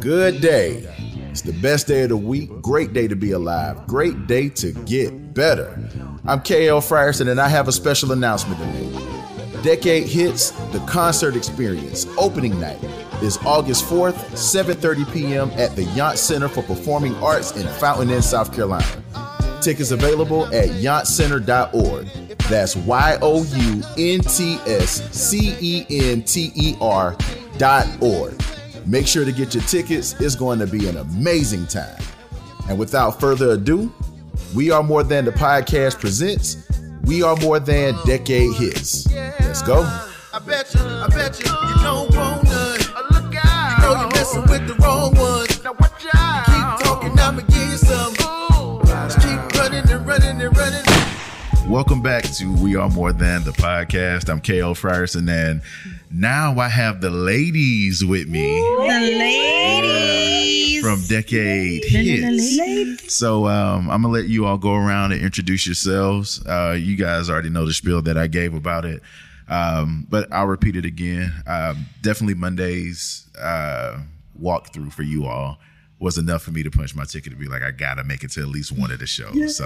Good day. It's the best day of the week. Great day to be alive. Great day to get better. I'm KL Frierson, and I have a special announcement to make. Decade Hits, the concert experience, opening night is August 4th, 7:30 p.m. at the Younts Center for Performing Arts in Fountain Inn, South Carolina. Tickets available at yountscenter.org. That's Y O U N T S C E N T E R dot org. Make sure to get your tickets. It's going to be an amazing time. And without further ado, We Are More Than the Podcast presents We Are More Than Decade Hits. Let's go. I bet you, I bet you, you don't want none. look out. You know you're messing with the wrong ones. Now watch out. You keep talking, I'ma give you some. Just keep running and running and running. Welcome back to We Are More Than the Podcast. I'm KL Frierson, and now I have the ladies with me The ladies. from Decade Hits. So um, I'm gonna let you all go around and introduce yourselves. Uh, you guys already know the spiel that I gave about it, um, but I'll repeat it again. Um, definitely Monday's uh, walkthrough for you all was enough for me to punch my ticket to be like, I gotta make it to at least one of the shows. So,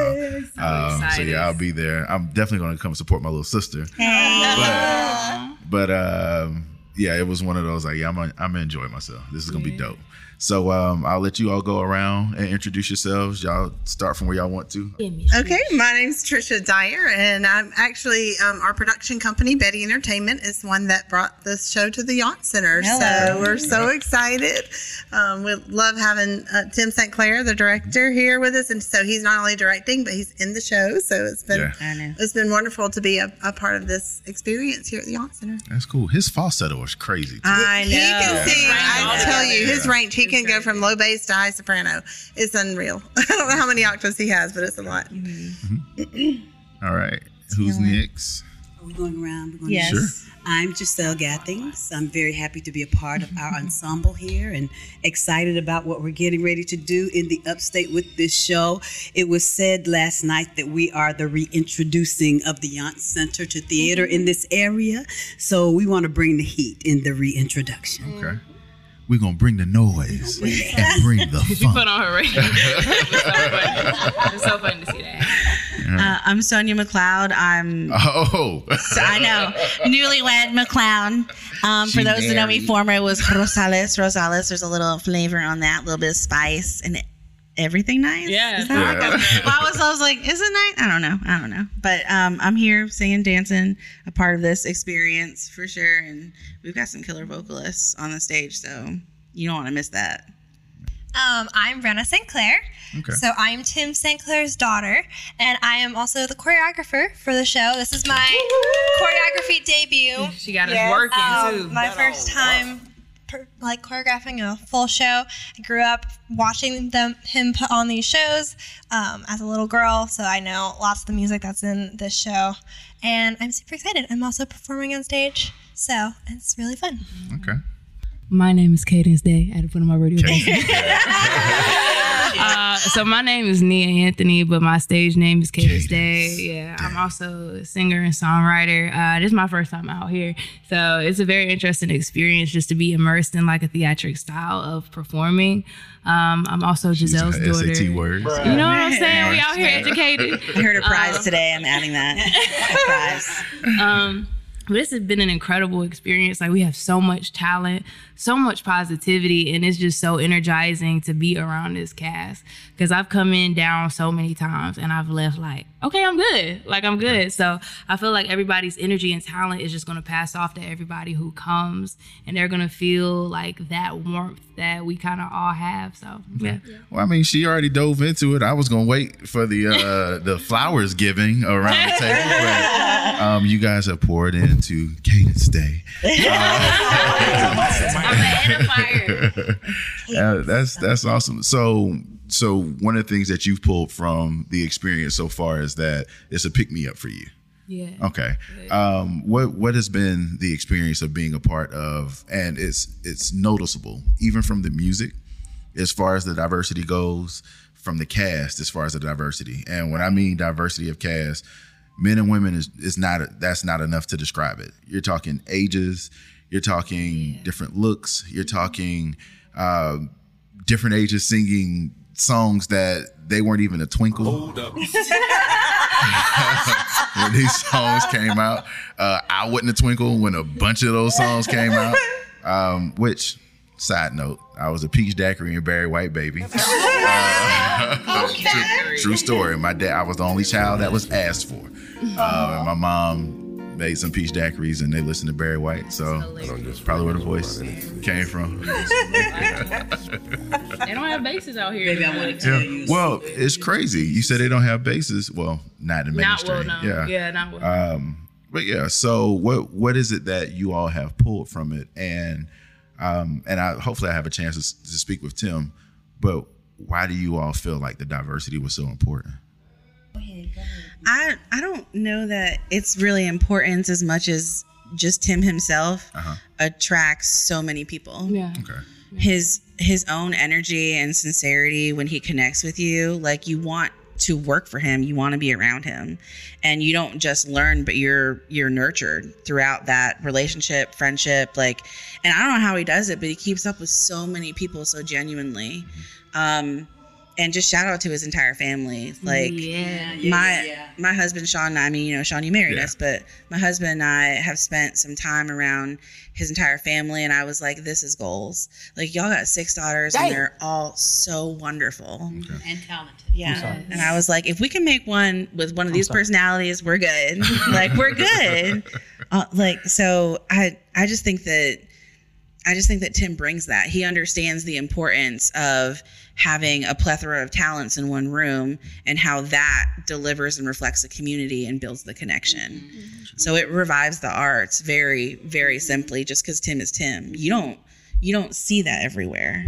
um, so yeah, I'll be there. I'm definitely gonna come support my little sister. But, but um, yeah, it was one of those like, yeah, I'm gonna, I'm gonna enjoy myself. This is gonna be dope. So um, I'll let you all go around and introduce yourselves. Y'all start from where y'all want to. Okay, my name's Trisha Dyer, and I'm actually um, our production company, Betty Entertainment, is the one that brought this show to the Younts Center. So we're so excited. Um, we love having uh, Tim St. Clair, the director, here with us, and so he's not only directing, but he's in the show. So it's been Yeah. I know. it's been wonderful to be a, a part of this experience here at the Younts Center. That's cool. His falsetto is crazy. Too. I know. He can sing. I all tell you, his range. He can go from low bass to high soprano. It's unreal. I don't know how many octaves he has, but it's a lot. Mm-hmm. all right. Who's next? Are we going around? We're going Yes. Sure. I'm Giselle Gathings. I'm very happy to be a part of our ensemble here and excited about what we're getting ready to do in the upstate with this show. It was said last night that we are the reintroducing of the Younts Center to theater mm-hmm. in this area. So we want to bring the heat in the reintroduction. Okay. We're gonna bring the noise and bring the put on her radio. it was so funny. It was so funny to see that. Uh, I'm Sonia McLeod. I'm Oh, so I know newlywed McLeod. Um, for She those that know me, former it was Rosales. Rosales. There's a little flavor on that, a little bit of spice, and everything nice. Yeah. Is that Yeah. okay? Well, I was, I was like, is it nice? I don't know. I don't know. But um, I'm here singing, dancing, a part of this experience for sure. And we've got some killer vocalists on the stage, so you don't want to miss that. Um, I'm Brenna St. Clair. Okay. So I'm Tim St. Clair's daughter, and I am also the choreographer for the show. This is my choreography debut. She got us working Um, too. my first time, per, like choreographing a full show. I grew up watching them him put on these shows um, as a little girl, so I know lots of the music that's in this show, and I'm super excited. I'm also performing on stage, so it's really fun. okay. My name is Cadence Day. I had to put on my radio. uh, so my name is Nia Anthony, but my stage name is Cadence Day. Yeah, I'm also a singer and songwriter. Uh, this is my first time out here, so it's a very interesting experience just to be immersed in like a theatric style of performing. Um, I'm also Giselle's daughter. SAT words. You know what I'm saying? We out here educated. I heard a prize today. I'm adding that. Prize. Um, but this has been an incredible experience. Like we have so much talent, so much positivity, and it's just so energizing to be around this cast. Because I've come in down so many times, and I've left like, okay, I'm good. Like I'm good. So I feel like everybody's energy and talent is just gonna pass off to everybody who comes, and they're gonna feel like that warmth that we kind of all have. So yeah. Well, I mean, she already dove into it. I was gonna wait for the uh, the flowers giving around the table, but um, you guys have poured into Cadence Day. Uh, that's that's awesome. So so one of the things that you've pulled from the experience so far is that it's a pick me up for you. Yeah. Okay. Um, what what has been the experience of being a part of, and it's it's noticeable even from the music, as far as the diversity goes, from the cast as far as the diversity, and when I mean diversity of cast, men and women is is not that's not enough to describe it. You're talking ages, you're talking different looks, you're talking uh, different ages singing songs that they weren't even a twinkle. when these songs came out, uh, I wasn't a twinkle when a bunch of those songs came out. Um, which, side note, I was a peach daiquiri and Barry White baby. Uh, true, true story. My dad, I was the only child that was asked for, uh, and my mom made some peach daiquiris and they listened to Barry White. So that's probably where the voice came from. They don't have bases out here. Maybe I want to tell Yeah. you. Well, it's crazy. You said they don't have bases. Well, not in Not mainstream. well known. Yeah. Yeah, not well known. Um, but yeah. So what what is it that you all have pulled from it? And um, and I hopefully I have a chance to, to speak with Tim. But why do you all feel like the diversity was so important? I I don't know that it's really important as much as just him himself Uh-huh. attracts so many people. yeah. Okay. His his own energy and sincerity when he connects with you, like you want to work for him, you want to be around him. And you don't just learn, but you're you're nurtured throughout that relationship, friendship, like and I don't know how he does it, but he keeps up with so many people so genuinely. Um and just shout out to his entire family. Like yeah. my my husband Sean and I, I mean, you know, Sean, you married Yeah. us, but my husband and I have spent some time around his entire family, and I was like, this is goals. Like y'all got six daughters, and they're all so wonderful. and talented. Yeah, and I was like, if we can make one with one of these personalities, we're good. like we're good. Uh, like so, I I just think that I just think that Tim brings that. He understands the importance of having a plethora of talents in one room and how that delivers and reflects the community and builds the connection. Mm-hmm. So it revives the arts very, very mm-hmm. simply just because Tim is Tim. You don't you don't see that everywhere.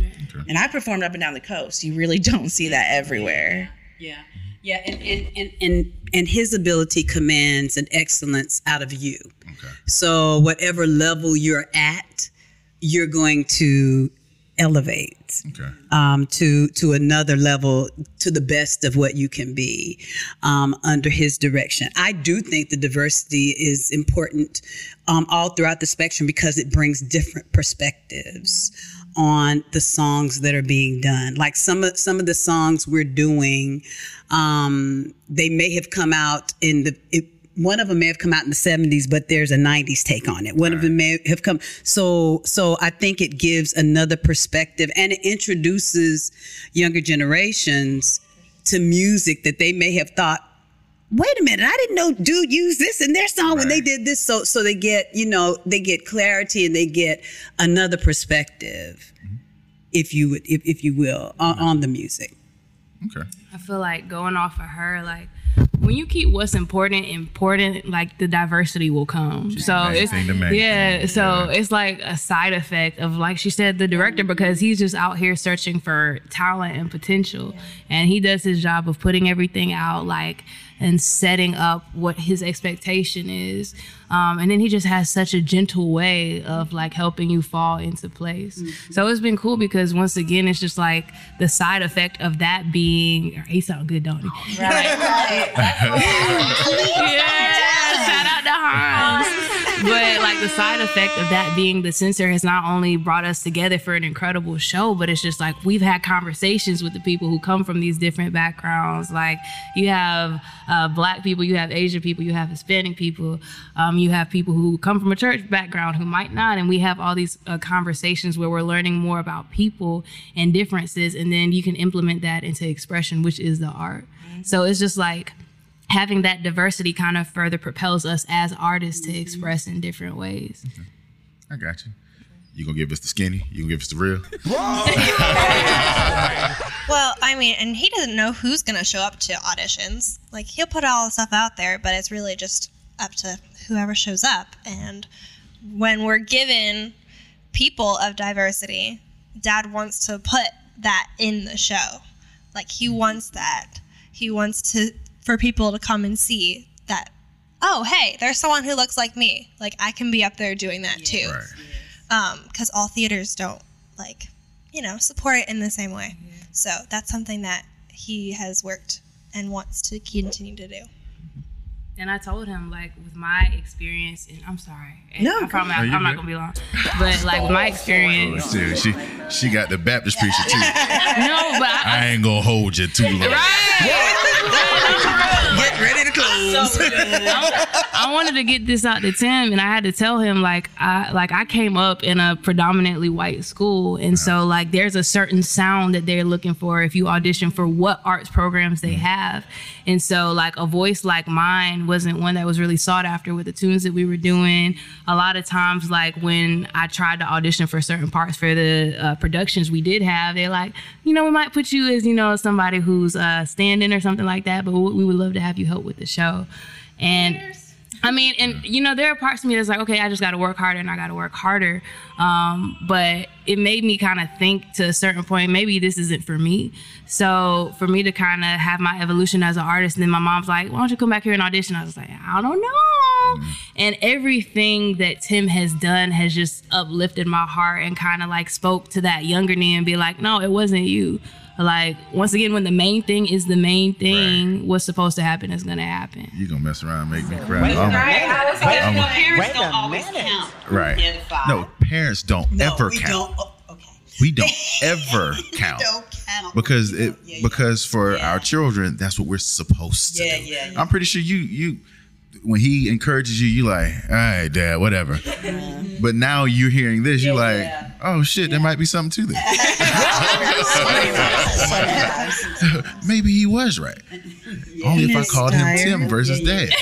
And I performed up and down the coast. You really don't see that everywhere. Yeah. Yeah, and, and, and, and, and his ability commands an excellence out of you. Okay. So whatever level you're at, you're going to elevate Okay. um, to to another level, to the best of what you can be um, under his direction. I do think the diversity is important um, all throughout the spectrum because it brings different perspectives on the songs that are being done. Like some of some of the songs we're doing, um, they may have come out in the. It, one of them may have come out in the 70s but there's a 90s take on it. One of them may have come so so i think it gives another perspective and it introduces younger generations to music that they may have thought wait a minute i didn't know dude used this in their song when they did this. So so they get you know they get clarity and they get another perspective mm-hmm. if you would if, if you will on, on the music. Okay. I feel like going off of her, like when you keep what's important important, like the diversity will come. so it's thing, the main yeah, thing, so yeah. it's like a side effect of like she said, the director because he's just out here searching for talent and potential, and he does his job of putting everything out like and setting up what his expectation is. Um, and then he just has such a gentle way of like helping you fall into place. So it's been cool because once again, it's just like the side effect of that being, he sound good, don't he? yeah, shout out to Hans. But like the side effect of that being the censor has not only brought us together for an incredible show, but it's just like we've had conversations with the people who come from these different backgrounds. Like you have uh, black people, you have Asian people, you have Hispanic people, um, you have people who come from a church background who might not, and we have all these uh, conversations where we're learning more about people and differences, and then you can implement that into expression, which is the art. So it's just like having that diversity kind of further propels us as artists to express in different ways. I got you. You gonna give us the skinny? You gonna give us the real? Well, I mean, and he doesn't know who's going to show up to auditions. Like, he'll put all the stuff out there, but it's really just up to whoever shows up. And when we're given people of diversity, dad wants to put that in the show. Like, he mm-hmm. wants that. He wants to, for people to come and see that, oh, hey, there's someone who looks like me. Like, I can be up there doing that too Right. because um, all theaters don't like you know support it in the same way mm-hmm. so that's something that he has worked and wants to continue to do And I told him like with my experience, and I'm sorry, and No, I you're I'm not gonna be long, but like with my oh, experience, Dude, she She got the Baptist preacher too. No, but I, I ain't gonna hold you too long. Right. get ready to close. I wanted to get this out to Tim, and I had to tell him like I like I came up in a predominantly white school, and so uh-huh. like there's a certain sound that they're looking for if you audition for what arts programs they mm-hmm. have, and so like a voice like mine wasn't one that was really sought after with the tunes that we were doing. A lot of times, like when I tried to audition for certain parts for the uh, productions we did have, they're like, you know, we might put you as you know somebody who's uh, standing or something like that, but we we would love to have you help with the show, and. I mean, and you know, there are parts of me that's like, okay, I just got to work harder and I got to work harder. Um, but it made me kind of think to a certain point, maybe this isn't for me. So for me to kind of have my evolution as an artist, and then my mom's like, why don't you come back here and audition? I was like, I don't know. And everything that Tim has done has just uplifted my heart and kind of like spoke to that younger me and be like, no, it wasn't you. Like once again, when the main thing is the main thing, what's supposed to happen is gonna happen. You gonna mess around and make me cry. I was like, I'm- no, parents Wait don't a always count. Right. Ten. No, parents don't No, ever we count. don't. oh, okay. We don't ever count. Don't count. because it Yeah, yeah. because for Yeah. our children that's what we're supposed to Yeah, do. yeah, yeah. I'm pretty sure you you when he encourages you, you like, all right, dad, whatever. But now you're hearing this, you're Yeah, like, yeah. oh shit, there might be something to this. Maybe he was right. Only if I Miss called him Tim versus Yeah, dad.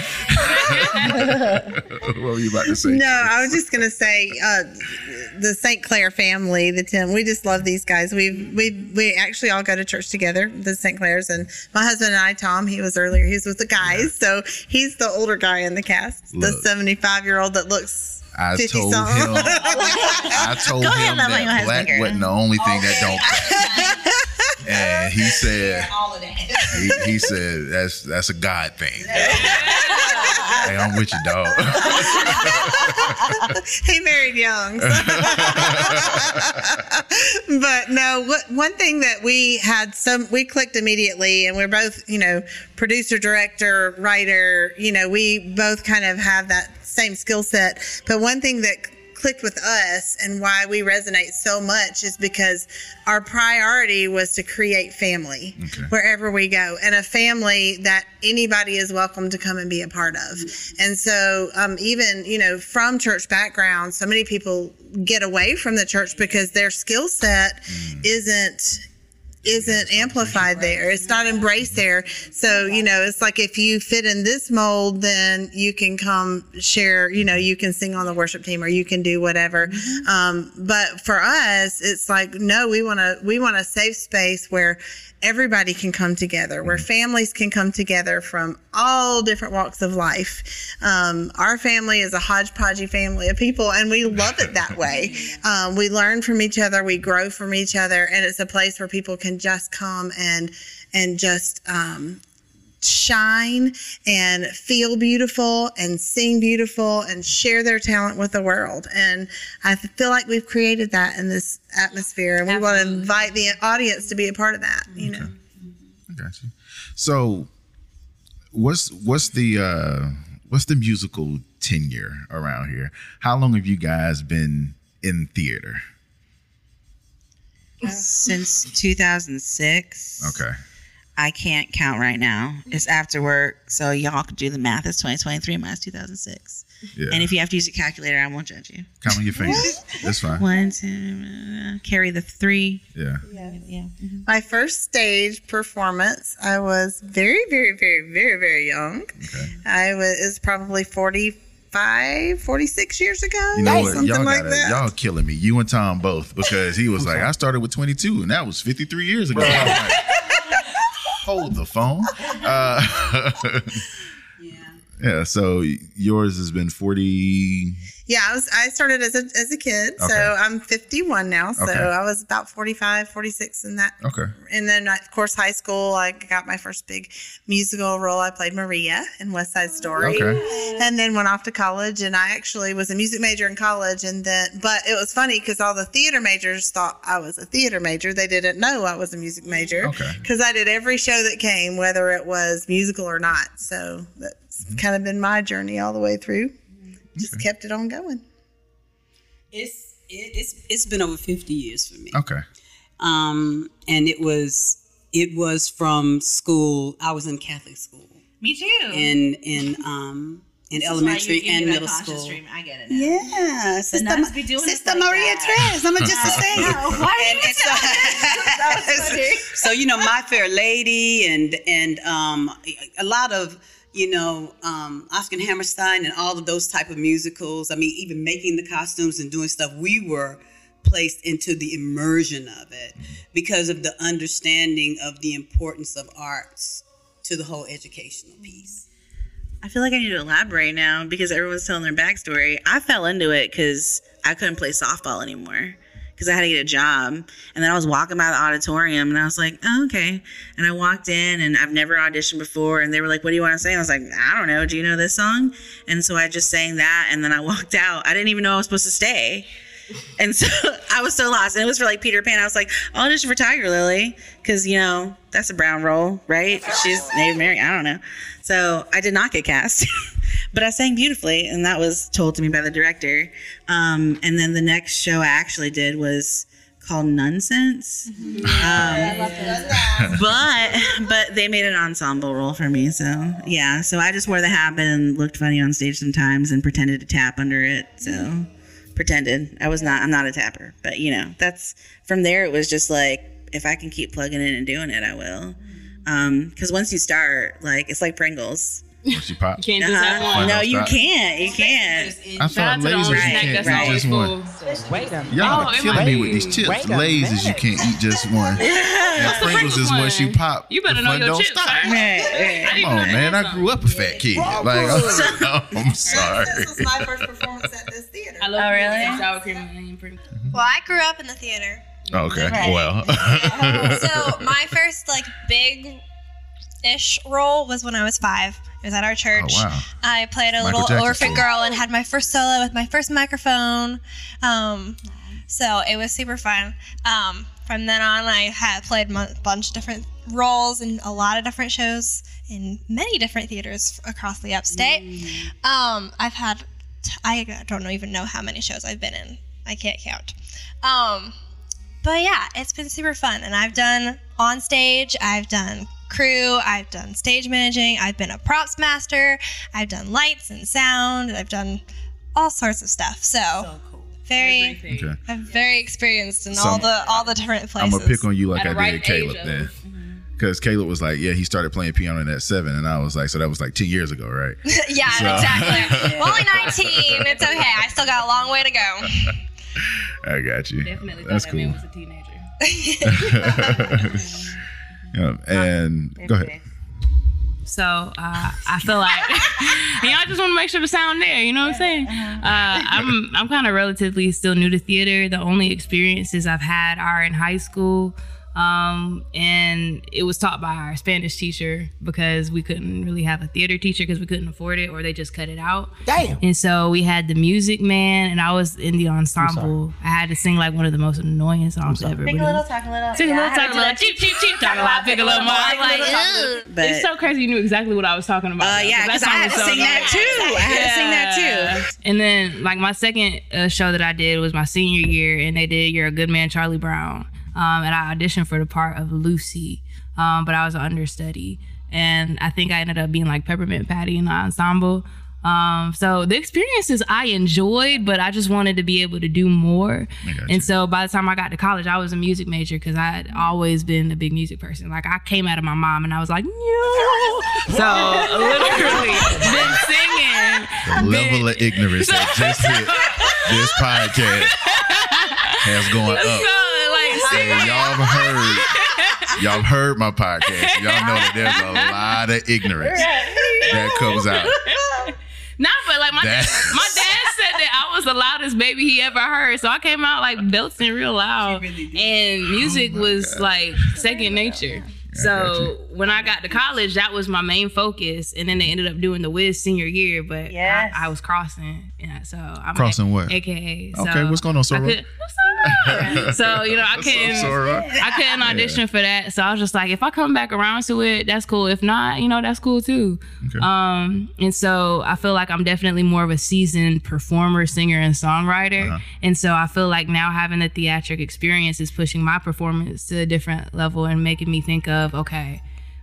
what were you about to say? No, I was just gonna say uh, the St. Clair family, the Tim. We just love these guys. We we we actually all go to church together, the St. Clairs, and my husband and I, Tom. He was earlier. He was with the guys, so he's the older guy in the cast, the seventy-five-year-old that looks. I 50 told something. him. I told Go him let my that black wasn't the only thing that don't. Count. and he said, All of that. he, he said that's that's a God thing. hey, I'm with you, dog. he married young. so- but no, what, one thing that we had some, we clicked immediately, and we're both, you know, producer, director, writer. You know, we both kind of have that same skill set. But one thing that clicked with us and why we resonate so much is because our priority was to create family Okay. wherever we go and a family that anybody is welcome to come and be a part of and so um, even you know from church backgrounds so many people get away from the church because their skill set isn't isn't amplified there. It's not embraced there. So, you know, it's like if you fit in this mold, then you can come share, you know, you can sing on the worship team or you can do whatever. Um, but for us, it's like, no, we want to, we want a safe space where everybody can come together, where families can come together from all different walks of life. Um, our family is a hodgepodgey family of people, and we love it that way. Um, we learn from each other, we grow from each other, and it's a place where people can just come and and just um, shine and feel beautiful and sing beautiful and share their talent with the world. And I feel like we've created that in this atmosphere, and we want to invite the audience to be a part of that. You know. I got you. So, what's what's the uh, what's the musical tenure around here? How long have you guys been in theater? Since 2006. Okay. I can't count right now. It's after work, so y'all can do the math. It's 2023 minus 2006. Yeah. And if you have to use a calculator, I won't judge you. Count on your fingers. That's fine. One, two, uh, carry the three. Yeah. Yeah. My first stage performance, I was very, very, very, very, very young. Okay. I was, it was probably 45, 46 years ago. You know what? Something Y'all like got that. y'all killing me. You and Tom both because he was like, I started with 22 and that was 53 years ago. Hold the phone. Uh, yeah. So yours has been 40. Yeah, I was. I started as a as a kid, so I'm 51 now. So Okay. I was about 45, 46 in that. Okay. And then, of course, high school, I got my first big musical role. I played Maria in West Side Story. Okay. And then went off to college, and I actually was a music major in college. And then, but it was funny because all the theater majors thought I was a theater major. They didn't know I was a music major Okay. because I did every show that came, whether it was musical or not. So that's Mm-hmm. kind of been my journey all the way through. Just kept it on going. It's It, it's it's been over 50 years for me. Okay. Um, and it was it was from school. I was in Catholic school Me too. in in um in This elementary you give me and middle school. dream. I get it. Now. Yeah, Sister, Ma- be doing Sister like Maria that. Tres. I'm just to say. Why And- and so, so you know, My Fair Lady, and and um, a lot of you know um, Oscar Hammerstein and all of those type of musicals. I mean, even making the costumes and doing stuff, we were placed into the immersion of it because of the understanding of the importance of arts to the whole educational piece. I feel like I need to elaborate now because everyone's telling their backstory. I fell into it because I couldn't play softball anymore because I had to get a job. And then I was walking by the auditorium and I was like, oh, okay. And I walked in and I've never auditioned before. And they were like, what do you want to sing? I was like, I don't know. Do you know this song? And so I just sang that. And then I walked out. I didn't even know I was supposed to stay. And so I was so lost. And it was for like Peter Pan. I was like, I'll audition for Tiger Lily because, you know, that's a brown role, right? She's Native American. I don't know. So I did not get cast, but I sang beautifully. And that was told to me by the director. Um, and then the next show I actually did was called Nunsense. Um, but but they made an ensemble role for me so yeah so i just wore the habit and looked funny on stage sometimes and pretended to tap under it so pretended i was not i'm not a tapper but you know that's from there it was just like if i can keep plugging in and doing it i will um because once you start like it's like pringles She pop. Can't just have uh-huh. one. no you can't you can't I Shout thought out to lasers you can't that's eat just one. Wait a minute. Y'all Oh, are killing me with these chips. Wait a Lasers you can't eat just one. And Pringles is Pringles once you pop. You better know your don't chips, stop. sir. Right, right. Come on, man. I grew up a fat kid. Like, I'm sorry. This was my first performance at this theater. I love Oh, really? and sour cream and onion Pringles. Well, I grew up in the theater. Okay. Right. Well. So my first like big ish role was when I was five. It was at our church. Oh, wow. I played a Michael little Jackson orphan story. girl and had my first solo with my first microphone. Um, so it was super fun. Um, from then on, I had played a bunch of different roles in a lot of different shows in many different theaters across the upstate. Um, I've had, t- I don't even know how many shows I've been in. I can't count. Um, but yeah, it's been super fun. And I've done on stage, I've done crew, I've done stage managing, I've been a props master, I've done lights and sound, I've done all sorts of stuff. So, very, Okay. I'm very experienced in So all the all the different places. I'm gonna pick on you like At a I did ripe Caleb age then. Mm-hmm. of- Because Caleb was like, yeah, he started playing piano at seven, and I was like, so that was like ten years ago, right? yeah, So- exactly. Only 19. It's okay. I still got a long way to go. I got you. Definitely thought That's that cool. man was a teenager. yeah, and go ahead. So uh, I feel like, you know, I just want to make sure the sound there. You know what I'm saying? Uh, I'm I'm kind of relatively still new to theater. The only experiences I've had are in high school, um, and it was taught by our Spanish teacher because we couldn't really have a theater teacher because we couldn't afford it, or they just cut it out. Damn. And so we had the music man, and I was in the ensemble. I had to sing like one of the most annoying songs ever. Pick a little, talk a little. Sing a little, talk a little, that cheep, cheep, cheep, talk a lot, pick a little more. I'm like, ugh. But It's so crazy you knew exactly what I was talking about. uh, yeah, because I had to so sing that nice. too. I had to sing that too. And then, like, my second uh, show that I did was my senior year, and they did You're a Good Man, Charlie Brown. Um, and I auditioned for the part of Lucy, um, but I was an understudy. And I think I ended up being like Peppermint Patty in the ensemble. Um, so the experiences I enjoyed, but I just wanted to be able to do more. And so by the time I got to college, I was a music major because I had always been a big music person. Like I came out of my mom and I was like, no. So literally been singing. The level of ignorance that just hit this podcast has gone up. like And y'all have heard, y'all have heard my podcast. Y'all know that there's a lot of ignorance that comes out. Nah, but like my dad, my dad said that I was the loudest baby he ever heard. So I came out like belting real loud, and music oh was like second nature. So when I got to college, that was my main focus, and then they ended up doing the Wiz senior year, but Yes. I, I was crossing, yeah. So I'm Crossing what? AKA. So Okay, what's going on, I Soror? could- what's up? so you know, I couldn't. Soror. I couldn't audition for that, so I was just like, if I come back around to it, that's cool. If not, you know, that's cool too. Okay. Um, and so I feel like I'm definitely more of a seasoned performer, singer, and songwriter. Uh-huh. And so I feel like now having the theatric experience is pushing my performance to a different level and making me think of, okay,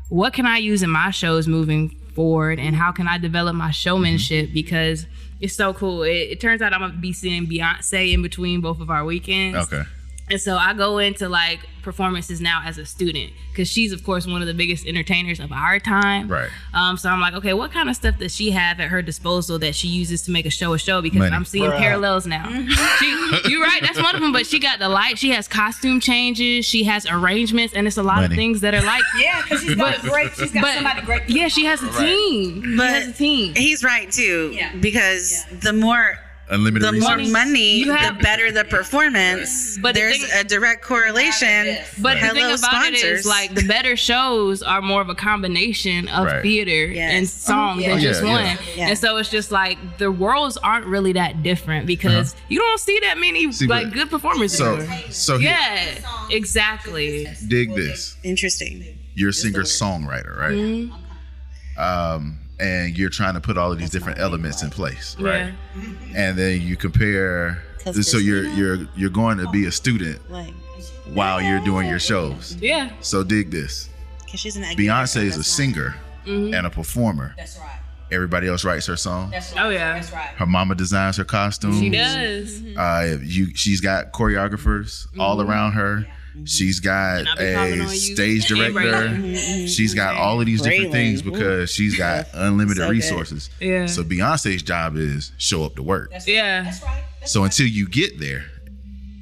what can I use in my shows moving forward, and how can I develop my showmanship Mm-hmm. because. It's so cool. It, it turns out I'm gonna be seeing Beyonce in between both of our weekends. Okay. And so I go into like performances now as a student because she's of course one of the biggest entertainers of our time. Right. Um. So I'm like, okay, what kind of stuff does she have at her disposal that she uses to make a show a show? Because Money. I'm seeing parallels now. she, you're right. That's one of them. But she got the light. She has costume changes. She has arrangements, and it's a lot Money. of things that are like. Yeah, because she's got a great. She's got But somebody great. yeah, she has a team. she But has a team. He's right too, Yeah. because the more Unlimited the more money, You have- the better the performance. But the there's thing- a direct correlation. But the Hello, thing about sponsors. it is, like, the better shows are more of a combination of Right. theater Yes. and song yeah. than Oh, just yeah, one. yeah. Yeah. And so it's just like the worlds aren't really that different because you don't see that many Uh-huh. See, like good performers. So, anymore. so here, yeah, exactly. dig this. Interesting. You're a singer songwriter, right? Mm-hmm. Um, and you're trying to put all of these different elements in place, right? Yeah. And then you compare. So you're you're you're going to be a student Like, while you're doing your shows. Yeah. So dig this. cause she's an Beyonce is a singer Mm-hmm. and a performer. That's right. Everybody else writes her song. That's Oh yeah. that's right. Her mama designs her costumes. She does. Uh, you, she's got choreographers all around her. She's got Mm-hmm. I'll be calling a stage director. She's got all of these different Braylon. things because she's got unlimited So good. resources. Yeah. So Beyonce's job is show up to work. Yeah. So until you get there,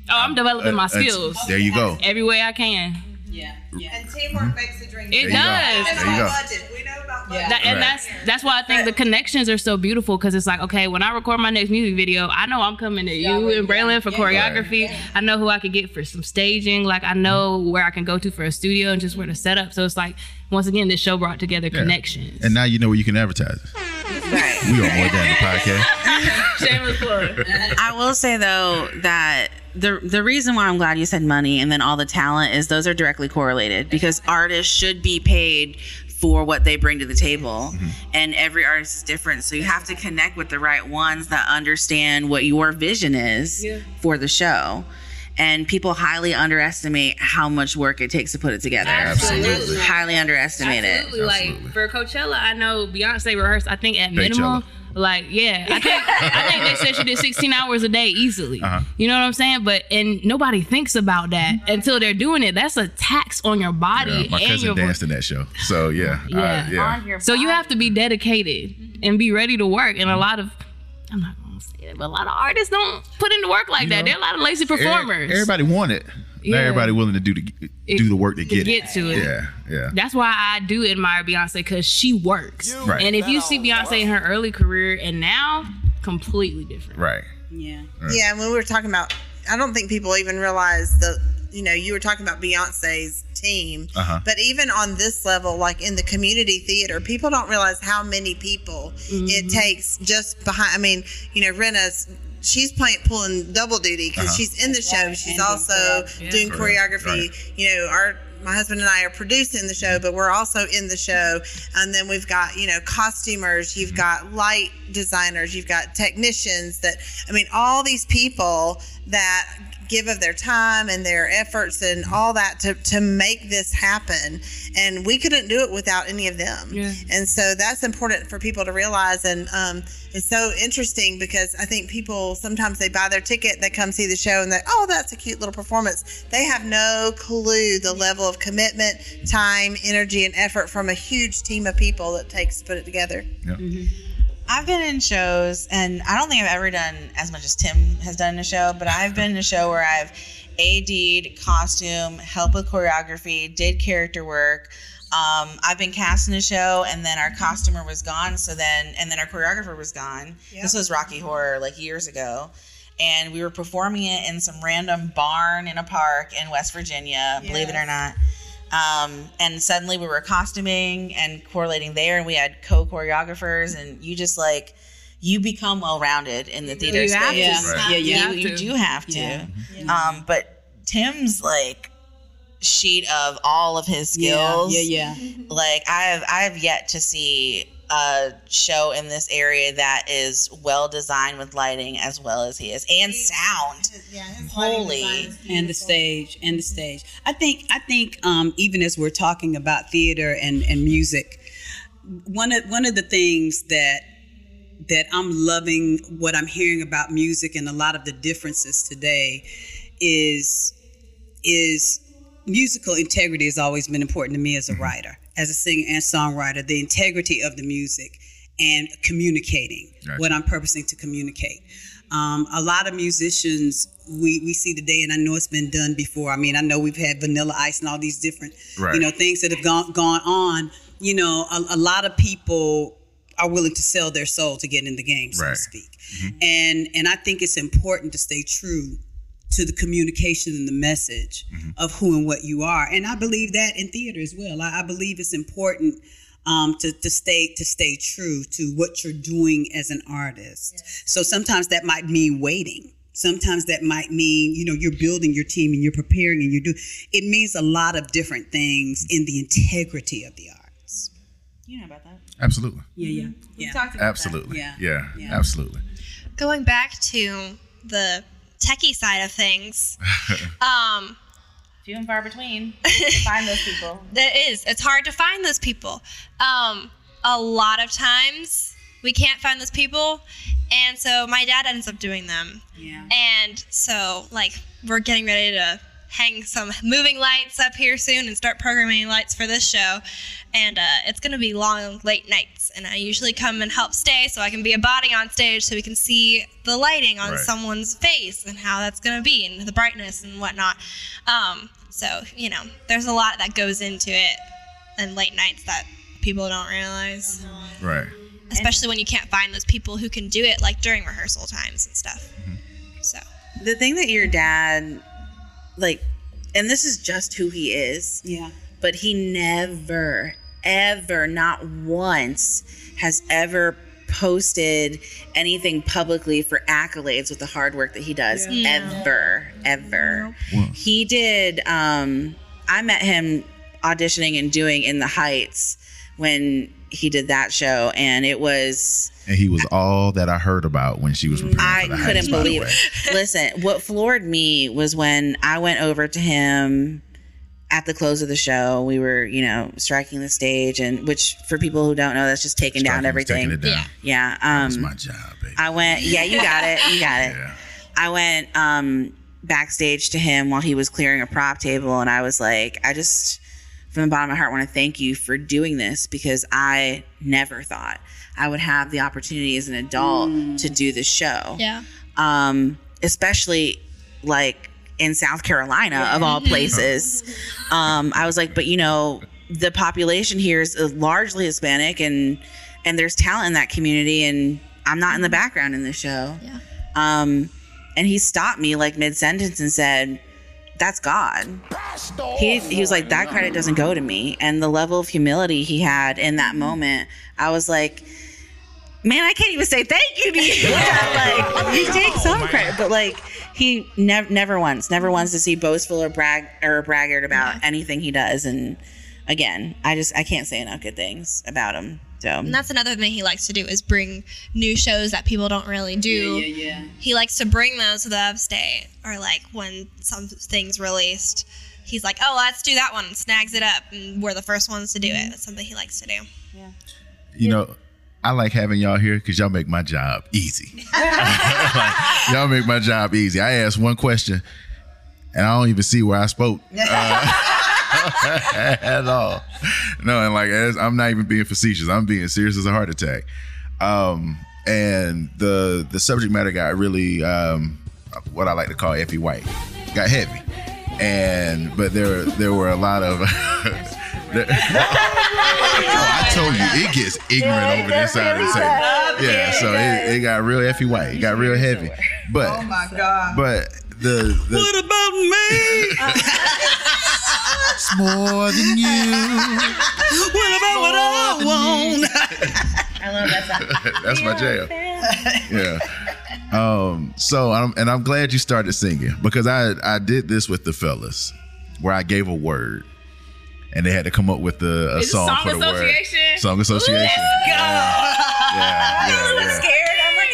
Oh, I'm developing my uh, uh, skills there you go. every way I can. Yeah. Yeah. And teamwork mm-hmm. makes the dream. It There you go. does. There you go. budget. We know about budget. That, and Right. that's that's why I think the connections are so beautiful because it's like okay when I record my next music video I know I'm coming to you and Braylon for choreography I know who I could get for some staging like I know where I can go to for a studio and just where to set up so it's like once again this show brought together connections And now you know where you can advertise. it. Right. We are more than the podcast. shameless plug I will say though that the the reason why I'm glad you said money and then all the talent is those are directly correlated because artists should be paid for what they bring to the table mm-hmm. and every artist is different so you have to connect with the right ones that understand what your vision is Yeah. for the show and people highly underestimate how much work it takes to put it together Absolutely. highly underestimate it Absolutely. Like for Coachella, I know Beyonce rehearsed. I think at Coachella. minimum, like yeah, I think I think they said she did 16 hours a day easily. Uh-huh. You know what I'm saying? But and nobody thinks about that until they're doing it. That's a tax on your body Yeah, my and cousin your danced in that show. So yeah, Yeah. uh, yeah. So you have to be dedicated and be ready to work. And a lot of I'm not gonna say it, but a lot of artists don't put in the work like that. know, There are a lot of lazy performers. Every- Everybody want it. Yeah. Not everybody willing to do the do the work to to get, get it. to it. Yeah, yeah. That's why I do admire Beyonce because she works. Right. And if you see Beyonce in her early career and now, completely different. Right. Yeah. Yeah, when we were talking about, I don't think people even realize the, you know, you were talking about Beyonce's team, Uh-huh. but even on this level, like in the community theater, people don't realize how many people it takes just behind. I mean, you know, Rena's. She's playing pulling double duty because Uh-huh. she's in the show. right, She's and also choreography. doing choreography. right. You know, our my husband and I are producing the show, but we're also in the show. And then we've got, you know, costumers, you've got light designers, you've got technicians that, I mean, all these people that give of their time and their efforts and all that to, to make this happen. And we couldn't do it without any of them. Yeah. And so that's important for people to realize. And um, it's so interesting because I think people sometimes they buy their ticket, they come see the show, and they, oh, that's a cute little performance. They have no clue the level of commitment, time, energy, and effort from a huge team of people that takes to put it together. Yeah. I've been in shows, and I don't think I've ever done as much as Tim has done in a show, but I've been in a show where I've AD'd costume, helped with choreography, did character work. Um, I've been cast in a show, and then our costumer was gone. So then, and then our choreographer was gone. This was Rocky Horror like years ago. And we were performing it in some random barn in a park in West Virginia, believe it or not. Um, and suddenly we were costuming and correlating there, and we had co choreographers, and you just like, you become well rounded in the theater You space. have to. Yeah. Right. Yeah, You, yeah. have you do have to. Yeah. Um, but Tim's like sheet of all of his Yeah, skills. yeah, yeah. Like I have I have yet to see a show in this area that is well designed with lighting as well as he is and sound. Holy. and the stage and the stage i think i think um, even as we're talking about theater and, and music one of one of the things that that i'm loving what i'm hearing about music and a lot of the differences today is is musical integrity has always been important to me as a writer as a singer and songwriter the integrity of the music and communicating Gotcha. what i'm purposing to communicate um, a lot of musicians we, we see today, and I know it's been done before. I mean, I know we've had Vanilla Ice and all these different, Right. you know, things that have gone gone on. You know, a, a lot of people are willing to sell their soul to get in the game, so Right. to speak. And and I think it's important to stay true to the communication and the message mm-hmm. of who and what you are. And I believe that in theater as well. I, I believe it's important um, to, to stay to stay true to what you're doing as an artist. So sometimes that might mean waiting. Sometimes that might mean you know you're building your team and you're preparing and you're doing. It means a lot of different things mm-hmm. in the integrity of the arts. You know about that. Absolutely. Yeah, yeah, mm-hmm. yeah. Talked about Absolutely. Yeah. Yeah. Yeah. Absolutely. Going back to the techie side of things, um, Few and far between. to find those people. it is. It's hard to find those people. Um, a lot of times we can't find those people, and so my dad ends up doing them. Yeah. And so, like, we're getting ready to hang some moving lights up here soon and start programming lights for this show. And uh, it's going to be long, late nights. And I usually come and help stay so I can be a body on stage so we can see the lighting on Right. someone's face and how that's going to be and the brightness and whatnot. Um, so, you know, there's a lot that goes into it and late nights that people don't realize Right. especially when you can't find those people who can do it like during rehearsal times and stuff so The thing that your dad like and this is just who he is. Yeah. but he never, ever, not once has ever posted anything publicly for accolades with the hard work that he does. Ever, ever. He did, um, I met him auditioning and doing In the Heights when he did that show, and it was. And he was all that I heard about when she was preparing I for the couldn't Heights, believe it. Listen, what floored me was when I went over to him at the close of the show. We were, you know, striking the stage, and which for people who don't know, that's just taking down Striking- everything. Taking it down. Yeah. That's Um, my job, baby. I went. Yeah, you got it. You got it. yeah. I went um, backstage to him while he was clearing a prop table, and I was like, I just, from the bottom of my heart, want to thank you for doing this because I never thought I would have the opportunity as an adult to do the show. yeah Um, especially like in South Carolina, of all places. Um, I was like, but you know, the population here is uh, largely Hispanic, and and there's talent in that community, and I'm not in the background in the show. Yeah. Um, and he stopped me like mid sentence and said, "That's God." He he was like, "That credit doesn't go to me." And the level of humility he had in that moment, I was like. Man, I can't even say thank you to you. like you take oh some credit, but like he never, never once, never once to see boastful or brag or braggart about anything he does. And again, I just I can't say enough good things about him. So and that's another thing he likes to do is bring new shows that people don't really do Yeah, yeah, yeah. he likes to bring those to the upstate or like when some things released he's like oh let's do that one snags it up and we're the first ones to do it that's something he likes to do Yeah. You know, I like having y'all here because y'all make my job easy. Like, y'all make my job easy. I asked one question, and I don't even see where I spoke uh, at all. No, and like as, I'm not even being facetious. I'm being serious as a heart attack. Um, and the the subject matter got really um, what I like to call Effie White. Got heavy, and but there there were a lot of. There- Oh, I told you it gets ignorant over this side of the table. Yeah, so it, it got real Effie White. It got real heavy. But oh my god. But the, the What about me? it's more than you. what about what I want? I love that song. That's my jam. yeah. Um. So I'm and I'm glad you started singing because I I did this with the fellas where I gave a word and they had to come up with a, a song, song for the word. association? Song association. Yeah. Yeah. yeah, yeah. Scared. I'm like,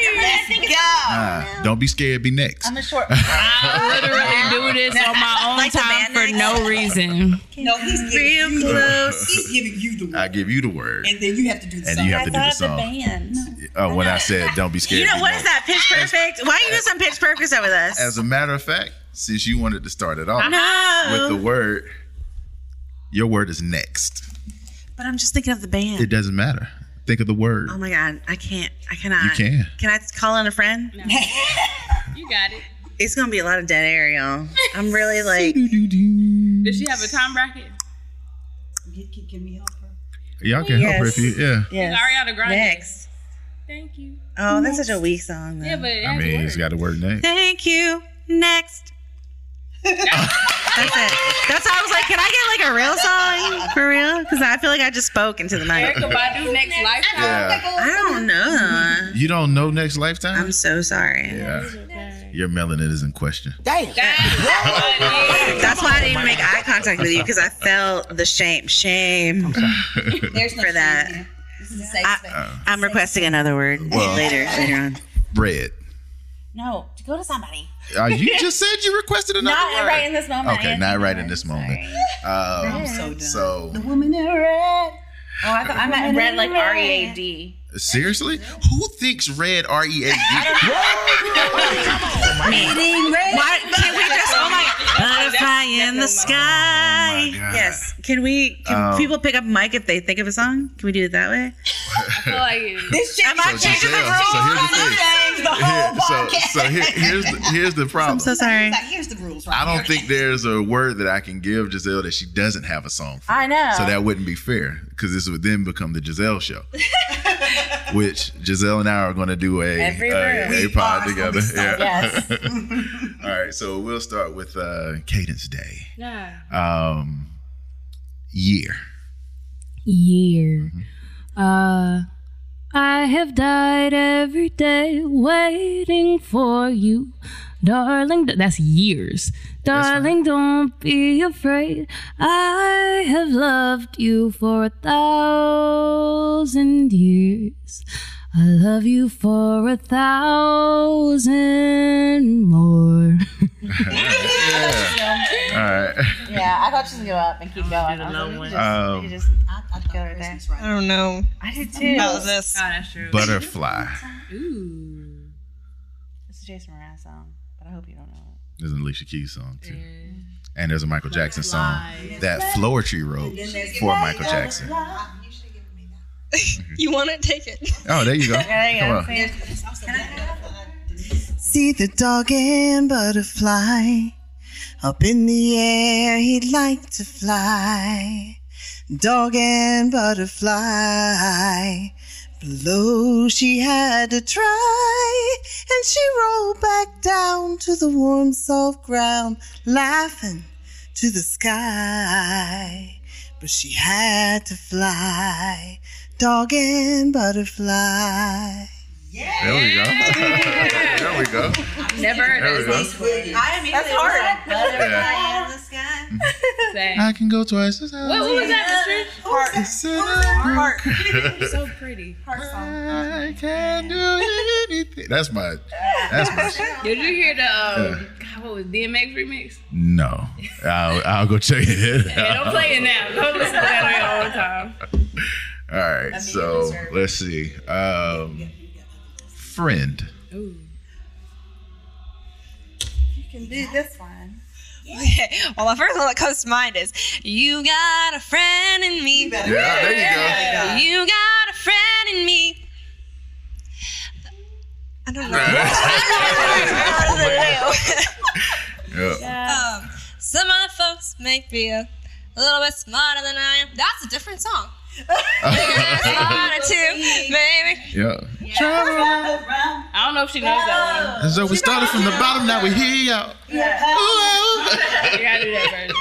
let's go. Ah, don't be scared. Be next. I'm a short. I literally do this on my own Like time for next? no reason. No, he's giving you, close. he's giving you the word, I give you the word, and then you have to do the and song. you have to do the I thought song. band. Oh, when I said don't be scared. You know be what next. is that? Pitch Perfect. Why are you doing some Pitch Perfect with us? As a matter of fact, since you wanted to start it off with the word, your word is next. but I'm just thinking of the band. It doesn't matter. Think of the word. Oh my god, I can't. I cannot. You can. Can I call in a friend? You got it. It's gonna be a lot of dead air, y'all. I'm really like. Does she have a time bracket? Can, can, can we help her? Y'all can help her Yes. if you. Yeah. Yes. Ariana Grande. Next. Thank you. Oh, that's such a weak song. Though. Yeah, but it I has mean, a it's word. got a word name. Thank you. Next. That's it. That's how I was like, can I get like a real song for real? Because I feel like I just spoke into the mic. Erykah Badu next lifetime. Yeah. I don't know. You don't know next lifetime? I'm so sorry. yeah. Your melanin is in question. That's why I didn't even make eye contact with you because I felt the shame. Shame. There's no For that. shame. This is a safe I- space. I'm requesting another word Well- later. Later on. Bread. No, to go to somebody. Uh, you just said you requested another one. Not word. right in this moment. Okay, not right in this moment. Um, I'm so done. so the Woman in red. Oh, I thought I meant red like R E A D. seriously, who thinks red R E A D? Why can we just? Oh my! Butterfly in the sky. Oh yes. Can we? Can Um, people pick up a mic if they think of a song? Can we do it that way? I feel like it- This shit Am I So changing the Giselle, rules? so here's the thing. changed the Here- so podcast. so here, here's the, here's the problem. I'm so sorry. Here's the rules, right? I don't think there's a word that I can give Giselle that she doesn't have a song for. I know. So that wouldn't be fair because this would then become the Giselle show, which Giselle and I are going to do a a, a pod together. Yeah. Yes. All right, so we'll start with uh, Cadence Day. Yeah. Um, year. year. Uh, I have died every day waiting for you, darling. That's years. Darling, don't be afraid. I have loved you for a thousand years. I love you for a thousand more. yeah. All right. Yeah, I thought you would go up and keep going. I was like, we just, Um, could just I'd go right there. I don't know. I did too. How is this? Oh, that's true. Butterfly. Ooh. It's a Jason Mraz song, but I hope you don't know it. There's an Alicia Keys song too. And there's a Michael Jackson song that Floetry wrote for Michael Jackson. You want it? Take it. Oh, there you go. There you Come go. on. See? See the dog and butterfly up in the air, he'd like to fly. Dog and butterfly. Below she had to try, and she rolled back down to the warm, soft ground, laughing to the sky. But she had to fly, dog and butterfly. There we go. there we go. Never heard There we that go. That's hard. Yeah. in the sky. song. I can go twice as hard. What, what was that, Patricia? It's in a You're so pretty. Heart song. I can do anything. That's my. That's my. shit. Did you hear the um, God, what was DMX remix? No, I'll, I'll go check it Hey, out. don't play it now. Go listen to that all the time. All right, so let's see. Um, friend. Ooh. You can do this one. Okay. Well, the first one that comes to mind is "You got a friend in me." Yeah, there you go. You got a friend in me. I don't know. go. Yeah. um, some other folks may be a, a little bit smarter than I am. That's a different song. Smarter too, baby. yeah. Travel around. I don't know if she knows that one. And so we started from the bottom, now we're here, y'all. Yeah. You gotta do that version.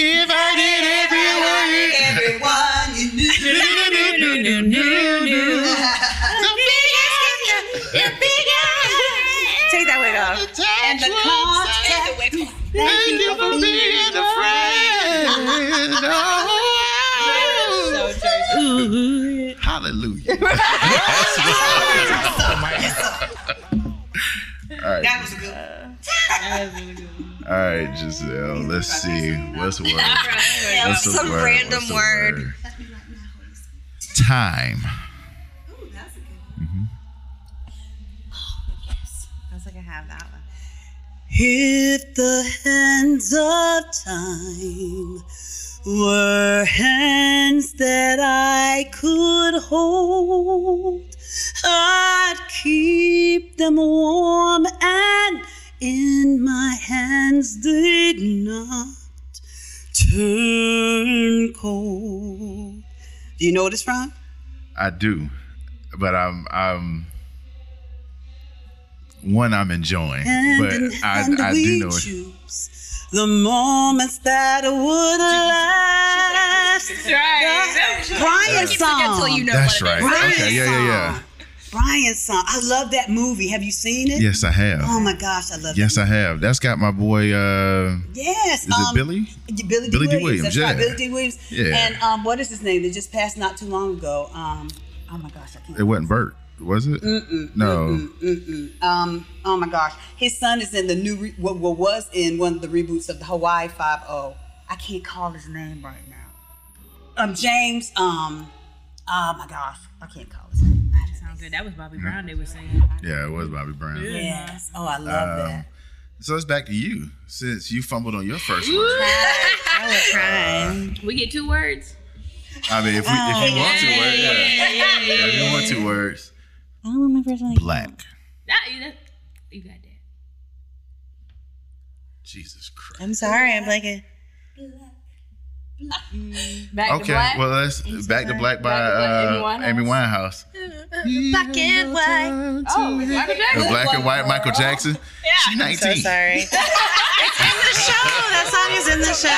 If I did everyone, everyone you knew, knew, Take that wig off. And the contact. Thank you for being a friend. Oh. Hallelujah. All right. That was a good. All right, Giselle. Let's see. What's the word? What's the Some word? random What's the word. Time. Mm-hmm. Oh, I was like, I have that one. If the hands of time were hands that I could hold, I'd keep them warm and in my hands they'd not turn cold. Do you know what it's from? I do, but I'm I'm one I'm enjoying, but I I do know it. choose the moments that would last. Brian's song. Until you know That's what right. Brian's Okay, yeah, yeah, yeah. song. Brian's song. I love that movie. Have you seen it? Yes, I have. Oh my gosh, I love it. Yes, it. I have. That's got my boy. uh Yes. Is um, it Billy? Billy Dee. Billy Dee Williams. Williams, That's yeah. right, Billy Dee Williams. Yeah. And um, what is his name? That just passed not too long ago. Um, oh my gosh, I can't. It wasn't Bert, was it? no. Mm-mm. Um, oh my gosh, his son is in the new. Re- what, what was in one of the reboots of the Hawaii Five O. I can't call his name right now. Um, James. Um, oh my gosh, I can't call his name. Sounds good. That was Bobby Brown. They were saying. Yeah, it was Bobby Brown. Yes. Oh, I love Um, that. So it's back to you since you fumbled on your first word. I was trying. We get two words. I mean, if, we, if you want two words, yeah. If you want two words, I don't know my first one. again. black. That, that, you got that. Jesus Christ. I'm sorry. I'm like a. Back to Okay, black. well let's back to black by Black, uh, Amy Amy Winehouse. Winehouse. Black and white. oh, Michael The Jackson. black and white Michael Jackson. Yeah. She 19. So sorry. It's in the show. That song is in the show.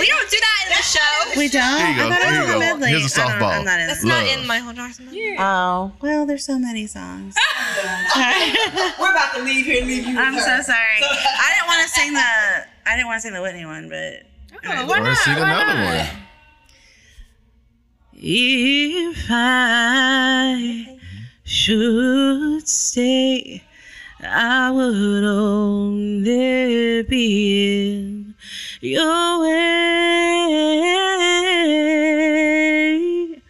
we don't do that in the show. We don't. Here you go. I thought it Here was you a go. medley. Here's a I don't- softball. I'm not in. That's Love. not in Michael Jackson. Oh well, there's so many songs. We're about to leave here. Leave you. I'm so sorry. I didn't want to sing the. I didn't want to sing the Whitney one, but. Or sing another one. If I should stay, I would only be in your way.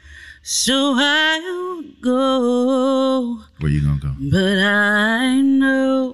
So I'll go, Where you gonna go? but I know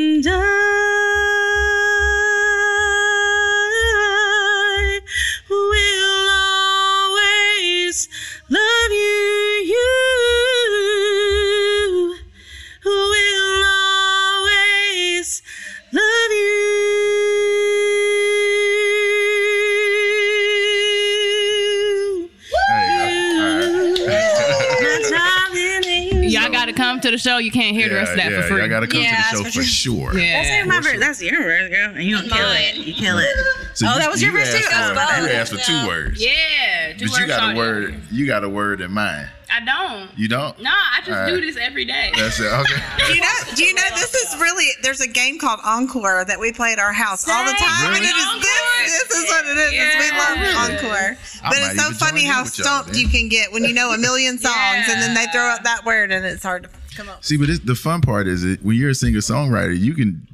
come to the show. You can't hear the rest of that yeah, for free. Y'all gotta come Yeah, to the that's show for for sure. yeah. That's my verse. That's your verse, girl. And you don't kill it. You kill it. So Oh, you- that was your you verse too? asked Oh, for- my You bad. asked for two words. Yeah. two But you got a on it. word. You got a word in mind. I don't. You don't? No, I just All do right. this every day. That's it. Okay. Do you know? Do you know this is really? There's a game called Encore that we play at our house all the time, Really? and it is this. This is what it is. is we love Yeah. Encore, I but might it's so even funny in how with y'all stumped then. you can get when you know a million songs, and then they throw Yeah. out that word, and it's hard to come up. See, but this, the fun part is that when you're a singer songwriter, you can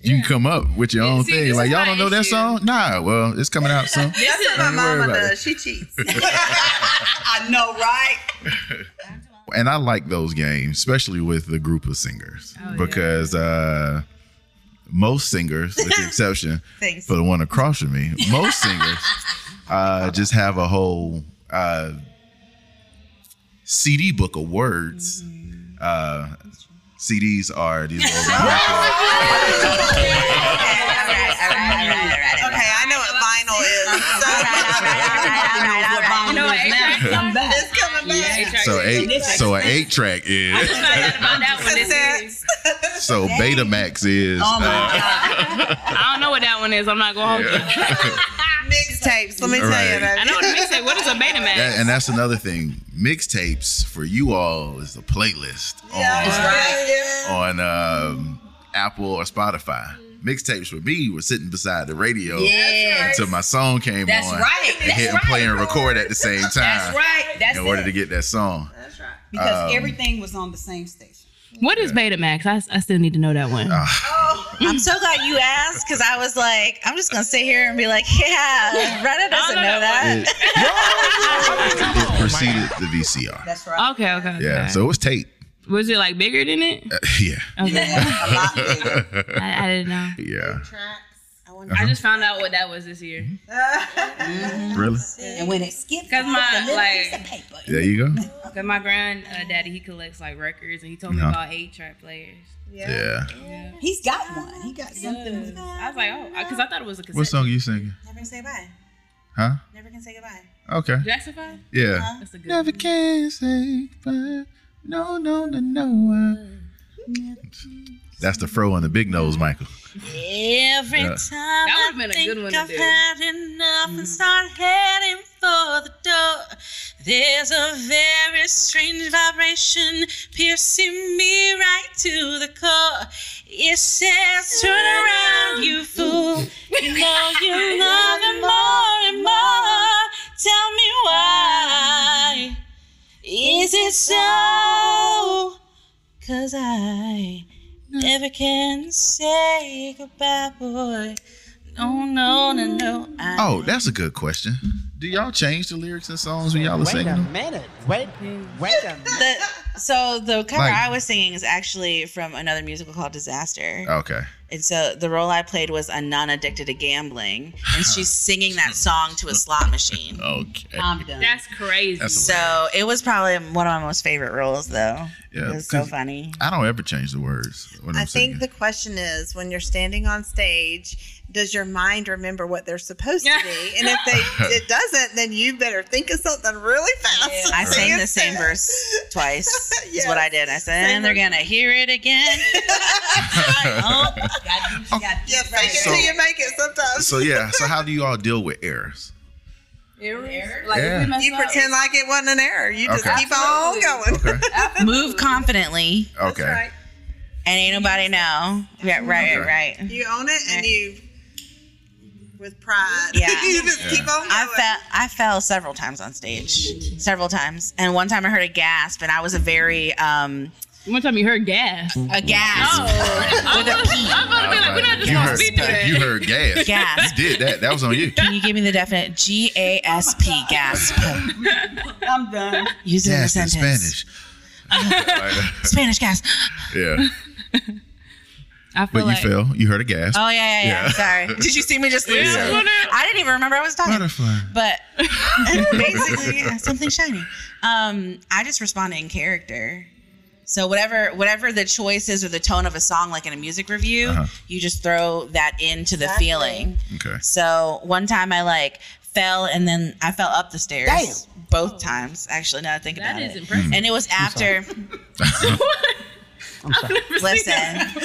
you can come up with your own see, thing. Like y'all don't know that song? Nah, well, it's coming out soon. That's what my mama does. She cheats. I know, right? and I like those games, especially with the group of singers, because uh, most singers, with the exception for the one across from me, most singers uh, just have a whole uh, CD book of words. Uh, CDs are these little Okay, I know what vinyl is. You know what? A-Track Come back. It's coming back. A-Track so is- eight, so an eight track I is just found out about that one this so Betamax is. Oh my uh, God. I don't know what that one is. I'm not going to hold you. mixtapes. Let me tell Right. you. baby. I know what a mixtape. What is a Betamax? That- and that's another thing. Mixtapes for you all is the playlist on, on um, Apple or Spotify. Mixtapes for me were sitting beside the radio Yes. until my song came That's on. right. And That's hit and right. play and record at the same time. That's right. That's in order it. to get that song. That's right. Because Um, everything was on the same station. What is Betamax? I, I still need to know that one. I'm so glad you asked because I was like, I'm just gonna sit here and be like, yeah, Retta doesn't know know that. It, it preceded the VCR. That's right. okay, okay. okay. Yeah, so it was tape. was it like bigger than it? Uh, yeah, Okay. A lot bigger. I, I didn't know. yeah. Uh-huh. I just found out what that was this year. Mm-hmm. Mm-hmm. Really? And when it skipped, 'Cause my, like- piece of paper. There you go. Cause my granddaddy he collects like records, and he told me Uh-huh. about eight track players. Yeah. He's got one. He got something. I was like, oh, because I thought it was a cassette. What song are you singing? Never can say bye. Huh? Never can say goodbye. Okay. Jackson Five? Yeah. Uh-huh. That's a good. Never one. can say bye. No, no, no, no. That's the fro on the big nose, Michael. Every Yeah. time That would've I been a think good one I've do. had enough and mm-hmm. start heading for the door, there's a very strange vibration piercing me right to the core. It says, "Turn around, you fool! You know you love him more and more. Tell me why? Is it so? Cause I Mm-hmm. never can say goodbye, boy. No, no, no, no. I Oh, that's a good question. Do y'all change the lyrics and songs when y'all are singing them? minute. Wait, wait a minute. the, so the cover Like- I was singing is actually from another musical called Disaster. Okay. And so the role I played was a nun addicted to gambling, and she's singing that song to a slot machine. Okay. Um, I'm done. That's crazy. That's So it was probably one of my most favorite roles, though. Yeah, it was so funny. I don't ever change the words when I'm I think the question is when you're standing on stage, does your mind remember what they're supposed to be? And if they it doesn't, then you better think of something really fast. Yeah. I sang the same to. verse twice. Is what I did. I said, Same and they're verse. gonna hear it again. oh, Gotta do- gotta Yeah, it fake right. it till you make it sometimes. so yeah. So how do you all deal with errors? Like, Yeah. if you pretend like it wasn't an error. You just Okay. keep on going. Okay. move confidently, Okay. Right. and ain't nobody know. Yeah, right, Okay. right. You own it and you with pride. Yeah. you just keep on going. I fell. I fell several times on stage, several times, and one time I heard a gasp, and I was a very um One time you heard gas. a gasp with a P. I'm about to be like, we're not just you gonna heard, speed that. you heard gas. Gasp. You did that. That was on you. Can you give me the definite G A S P gasp? I'm done. Use it in a Gas in sentence. Spanish. Spanish gasp. yeah. I feel But you like, fell. You heard a gasp. Oh yeah, yeah, yeah. Yeah. Sorry. Did you see me just lose? Yeah. I didn't even remember I was talking. Butterfly. But basically, yeah, something shiny. Um, I just responded in character. So whatever whatever the choice is or the tone of a song, like in a music review, Uh-huh. you just throw that into the feeling. Okay. So one time I like fell and then I fell up the stairs. Both times, actually. Now that I think that about is it. impressive. And it was after. Listen.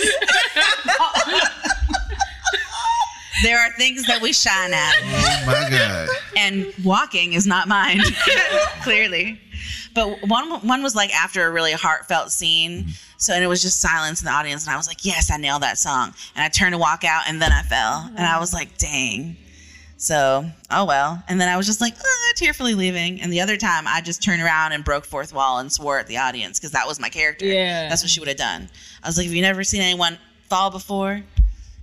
there are things that we shine at. Oh my God. and walking is not mine clearly. But one one was like after a really heartfelt scene. Mm-hmm. So and it was just silence in the audience. And i was like yes i nailed that song. And i turned to walk out and then i fell. And i was like dang so oh well. And then i was just like uh, tearfully leaving. And the other time i just turned around and broke fourth wall and swore at the audience because that was my character. Yeah. that's what she would have done. I was like have you never seen anyone fall before?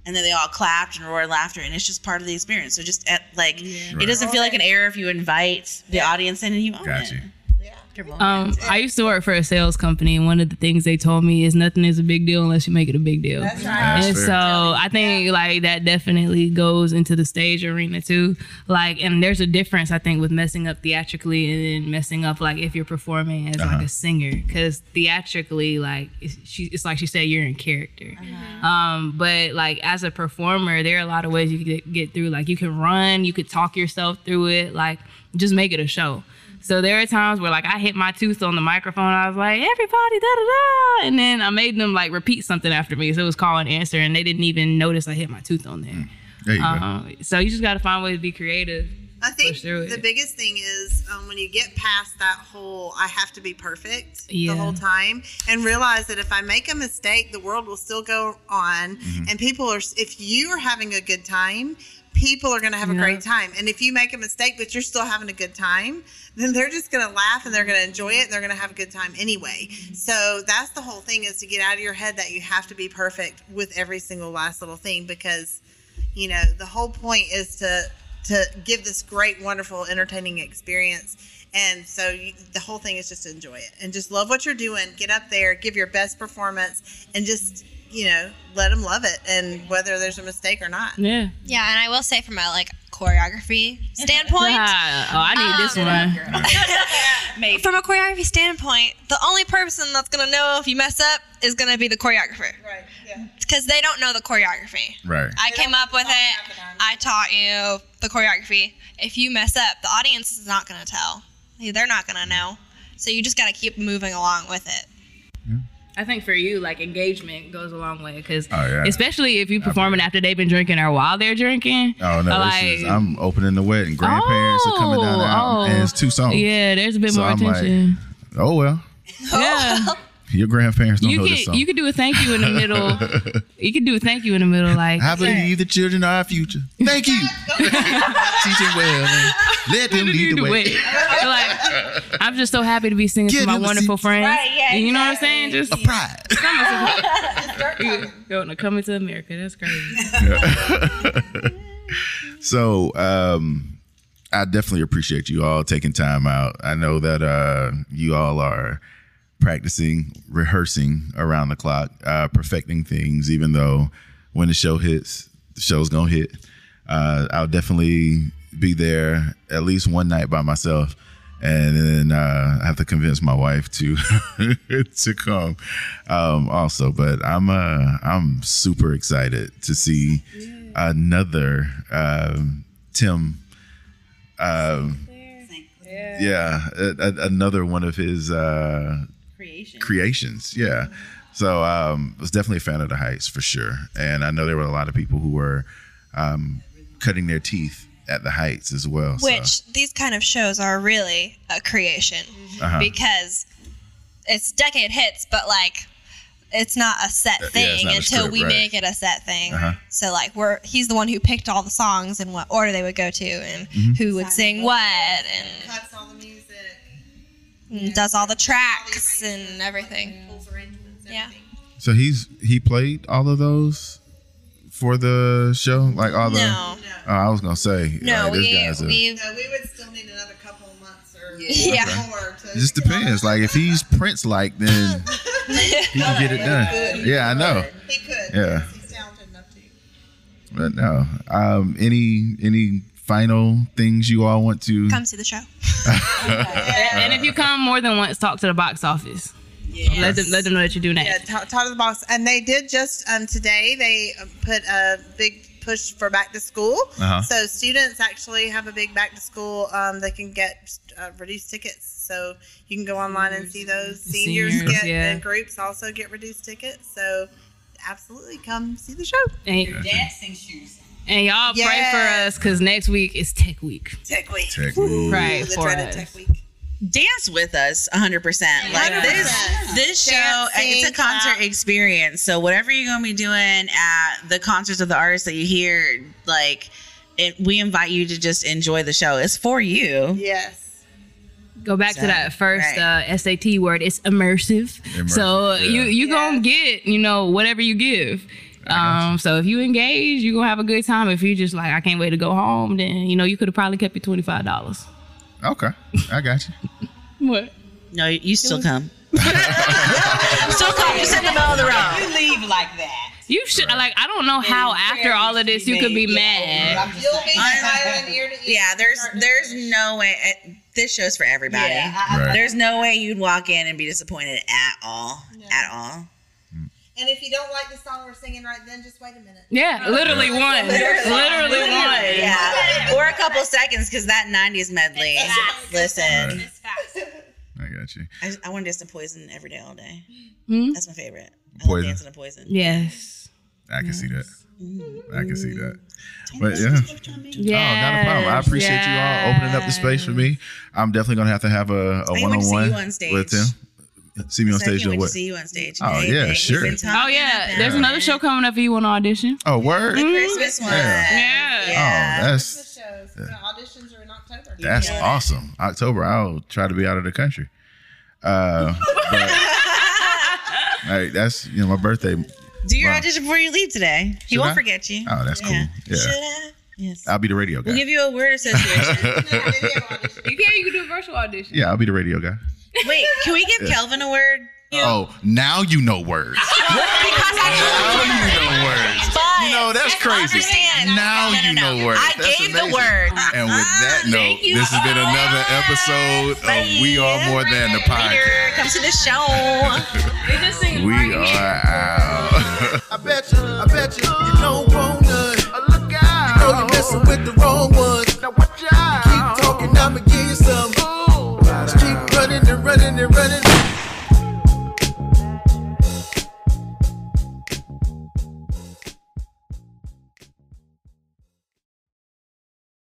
And then they all clapped and roared laughter and it's just part of the experience. So just at, like it doesn't feel like an error if you invite the audience in and you own Got it. you. Um, I used to work for a sales company, and one of the things they told me is nothing is a big deal unless you make it a big deal. That's And fair. so I think like that definitely goes into the stage arena too. Like, and there's a difference I think with messing up theatrically and then messing up like if you're performing as like Uh-huh. a singer, because theatrically like it's, she, it's like she said you're in character. Um, but like as a performer, there are a lot of ways you can get, get through. Like you can run, you could talk yourself through it. Like just make it a show. So there are times where like I hit my tooth on the microphone. I was like, everybody, da da da, and then I made them like repeat something after me. So it was call and answer, and they didn't even notice I hit my tooth on there. There you go. Uh-huh. So you just got to find ways to be creative. I think the it. biggest thing is um, when you get past that whole I have to be perfect Yeah. the whole time and realize that if I make a mistake, the world will still go on. Mm-hmm. And people are, if you are having a good time, people are going to have a Yeah. great time. And if you make a mistake, but you're still having a good time, then they're just going to laugh and they're going to enjoy it. And they're going to have a good time anyway. Mm-hmm. So that's the whole thing is to get out of your head that you have to be perfect with every single last little thing because you know the whole point is to to give this great wonderful entertaining experience and so you, the whole thing is just to enjoy it and just love what you're doing get up there give your best performance and just you know let them love it and whether there's a mistake or not Yeah. Yeah, and I will say from a like choreography standpoint, Ah, oh, I need this Um, one. from a choreography standpoint, the only person that's gonna know if you mess up is gonna be the choreographer right yeah because they don't know the choreography. Right. I came up with it. I taught you the choreography. If you mess up, the audience is not gonna tell. They're not gonna know. So you just gotta keep moving along with it. I think for you, like engagement goes a long way because, Oh, yeah. especially if you performing after they've been drinking or while they're drinking. Oh no, like, this is, I'm opening the wedding. Grandparents are coming down the oh, aisle, oh, and it's two songs. Yeah, there's a bit So more I'm like, attention. Oh well, yeah, your grandparents don't you know could this song. you could do a thank you in the middle. you could do a thank you in the middle, like I believe the children are our future. Thank you. Teach them well. and Let them lead the way. like, I'm just so happy to be singing Give to my wonderful seat. friends. Right, yeah, you know what I'm saying? Just A pride. going to coming to America. That's crazy. So um, I definitely appreciate you all taking time out. I know that uh, you all are practicing, rehearsing around the clock, uh, perfecting things, even though when the show hits, the show's going to hit. Uh, I'll definitely be there at least one night by myself. And then uh, I have to convince my wife to to come um, also. But I'm uh, I'm super excited to see another um, Tim um, yeah, a, a- another one of his uh, Creation. creations. Yeah. So um, I was definitely a fan of the Heights for sure, and I know there were a lot of people who were um, cutting their teeth at the Heights as well. so- Which these kind of shows are really a creation Uh-huh. because it's decade hits, but like it's not a set thing not a until script, we right. make it a set thing. Uh-huh. So like we're he's the one who picked all the songs and what order they would go to and Mm-hmm. who would sing what and, cuts all the music and does all the tracks and everything. pulls arrangements Yeah. so he's he played all of those for the show, like all the. No. Oh, I was gonna say. No, like, this we guy's a- we No, we would still need another couple of months or Yeah. more to It just depends. Like if he's Prince like, then he can get it done. Yeah, I know. He could. Yeah. He's talented enough to. But no. Um, any any final things you all want to? come see the show. and if you come more than once, talk to the box office. Let them let them know that you're doing that. Yeah, top, top of the box. And they did just um, today. They uh, put a big push for back to school. Uh-huh. So students actually have a big back to school. Um, they can get uh, reduced tickets. So you can go online and see those. Seniors, Seniors, get yeah. and groups also get reduced tickets. So absolutely come see the show. And, Dancing shoes. and y'all pray for us because next week is Tech Week. Tech Week. Tech Week. Right The for dreaded us. Tech Week. Dance with us 100%. Like this 100%. this show Dance, it's a concert clap. experience. So whatever you're going to be doing at the concerts of the artists that you hear like it, we invite you to just enjoy the show. It's for you. Yes. Go back to that first Right. uh, SAT word. It's immersive. Immersive, so yeah. you you gonna get you know whatever you give. Um, so if you engage, you're gonna have a good time. If you're just like, I can't wait to go home, then you know you could have probably kept your twenty five dollars. Okay, I got you. What? No, you still come. still come. Just in the middle of the road. You leave like that. You should like. I don't know how after all of this you could be mad. I'm just You'll be saying. ear to ear. Yeah, there's there's no way eh, this show's for everybody. Yeah, I- Right. There's no way you'd walk in and be disappointed at all. At all. And if you don't like the song we're singing right then, just wait a minute. Yeah, literally one. Literally one. Yeah. Or a couple seconds because that 90s medley. Listen. It's fast. I got you. I, I want to dance to Poison every day, all day. Hmm? That's my favorite. I Poison. love dancing to Poison. Yes. I can see that. I can see that. But yeah. Yeah. Oh, not a problem. I appreciate you all opening up the space for me. I'm definitely gonna have to have a, a one-on-one on with him. See me on stage can't or what? see you on stage. Oh, Hey, yeah, hey, sure. Oh yeah, there's that. another show coming up if you want to audition. Oh, word. The Christmas one. Yeah. Yeah. Oh, that's shows. The auditions are in October. that's Yeah. awesome. October, I'll try to be out of the country. Uh, but hey, that's you know my birthday. Do your Wow. audition before you leave today. He won't I? forget you. Oh, that's cool. Yeah. Yeah. Should I? Yes. I'll be the radio guy. We'll give you a word association. You can. You can do a virtual audition. yeah, I'll be the radio guy. Wait, can we give Kelvin a word? Oh, now you know words. Because Now you know words. But You know that's crazy. understand. Now No, no, you no. know words. I That's gave the word. And with ah, that note, this has been another ah, episode of We Are More Than the Later, Podcast. come to the show. They just sing We are out. I bet you, I bet you, you don't want none. Look out. You know you're messing with the wrong one.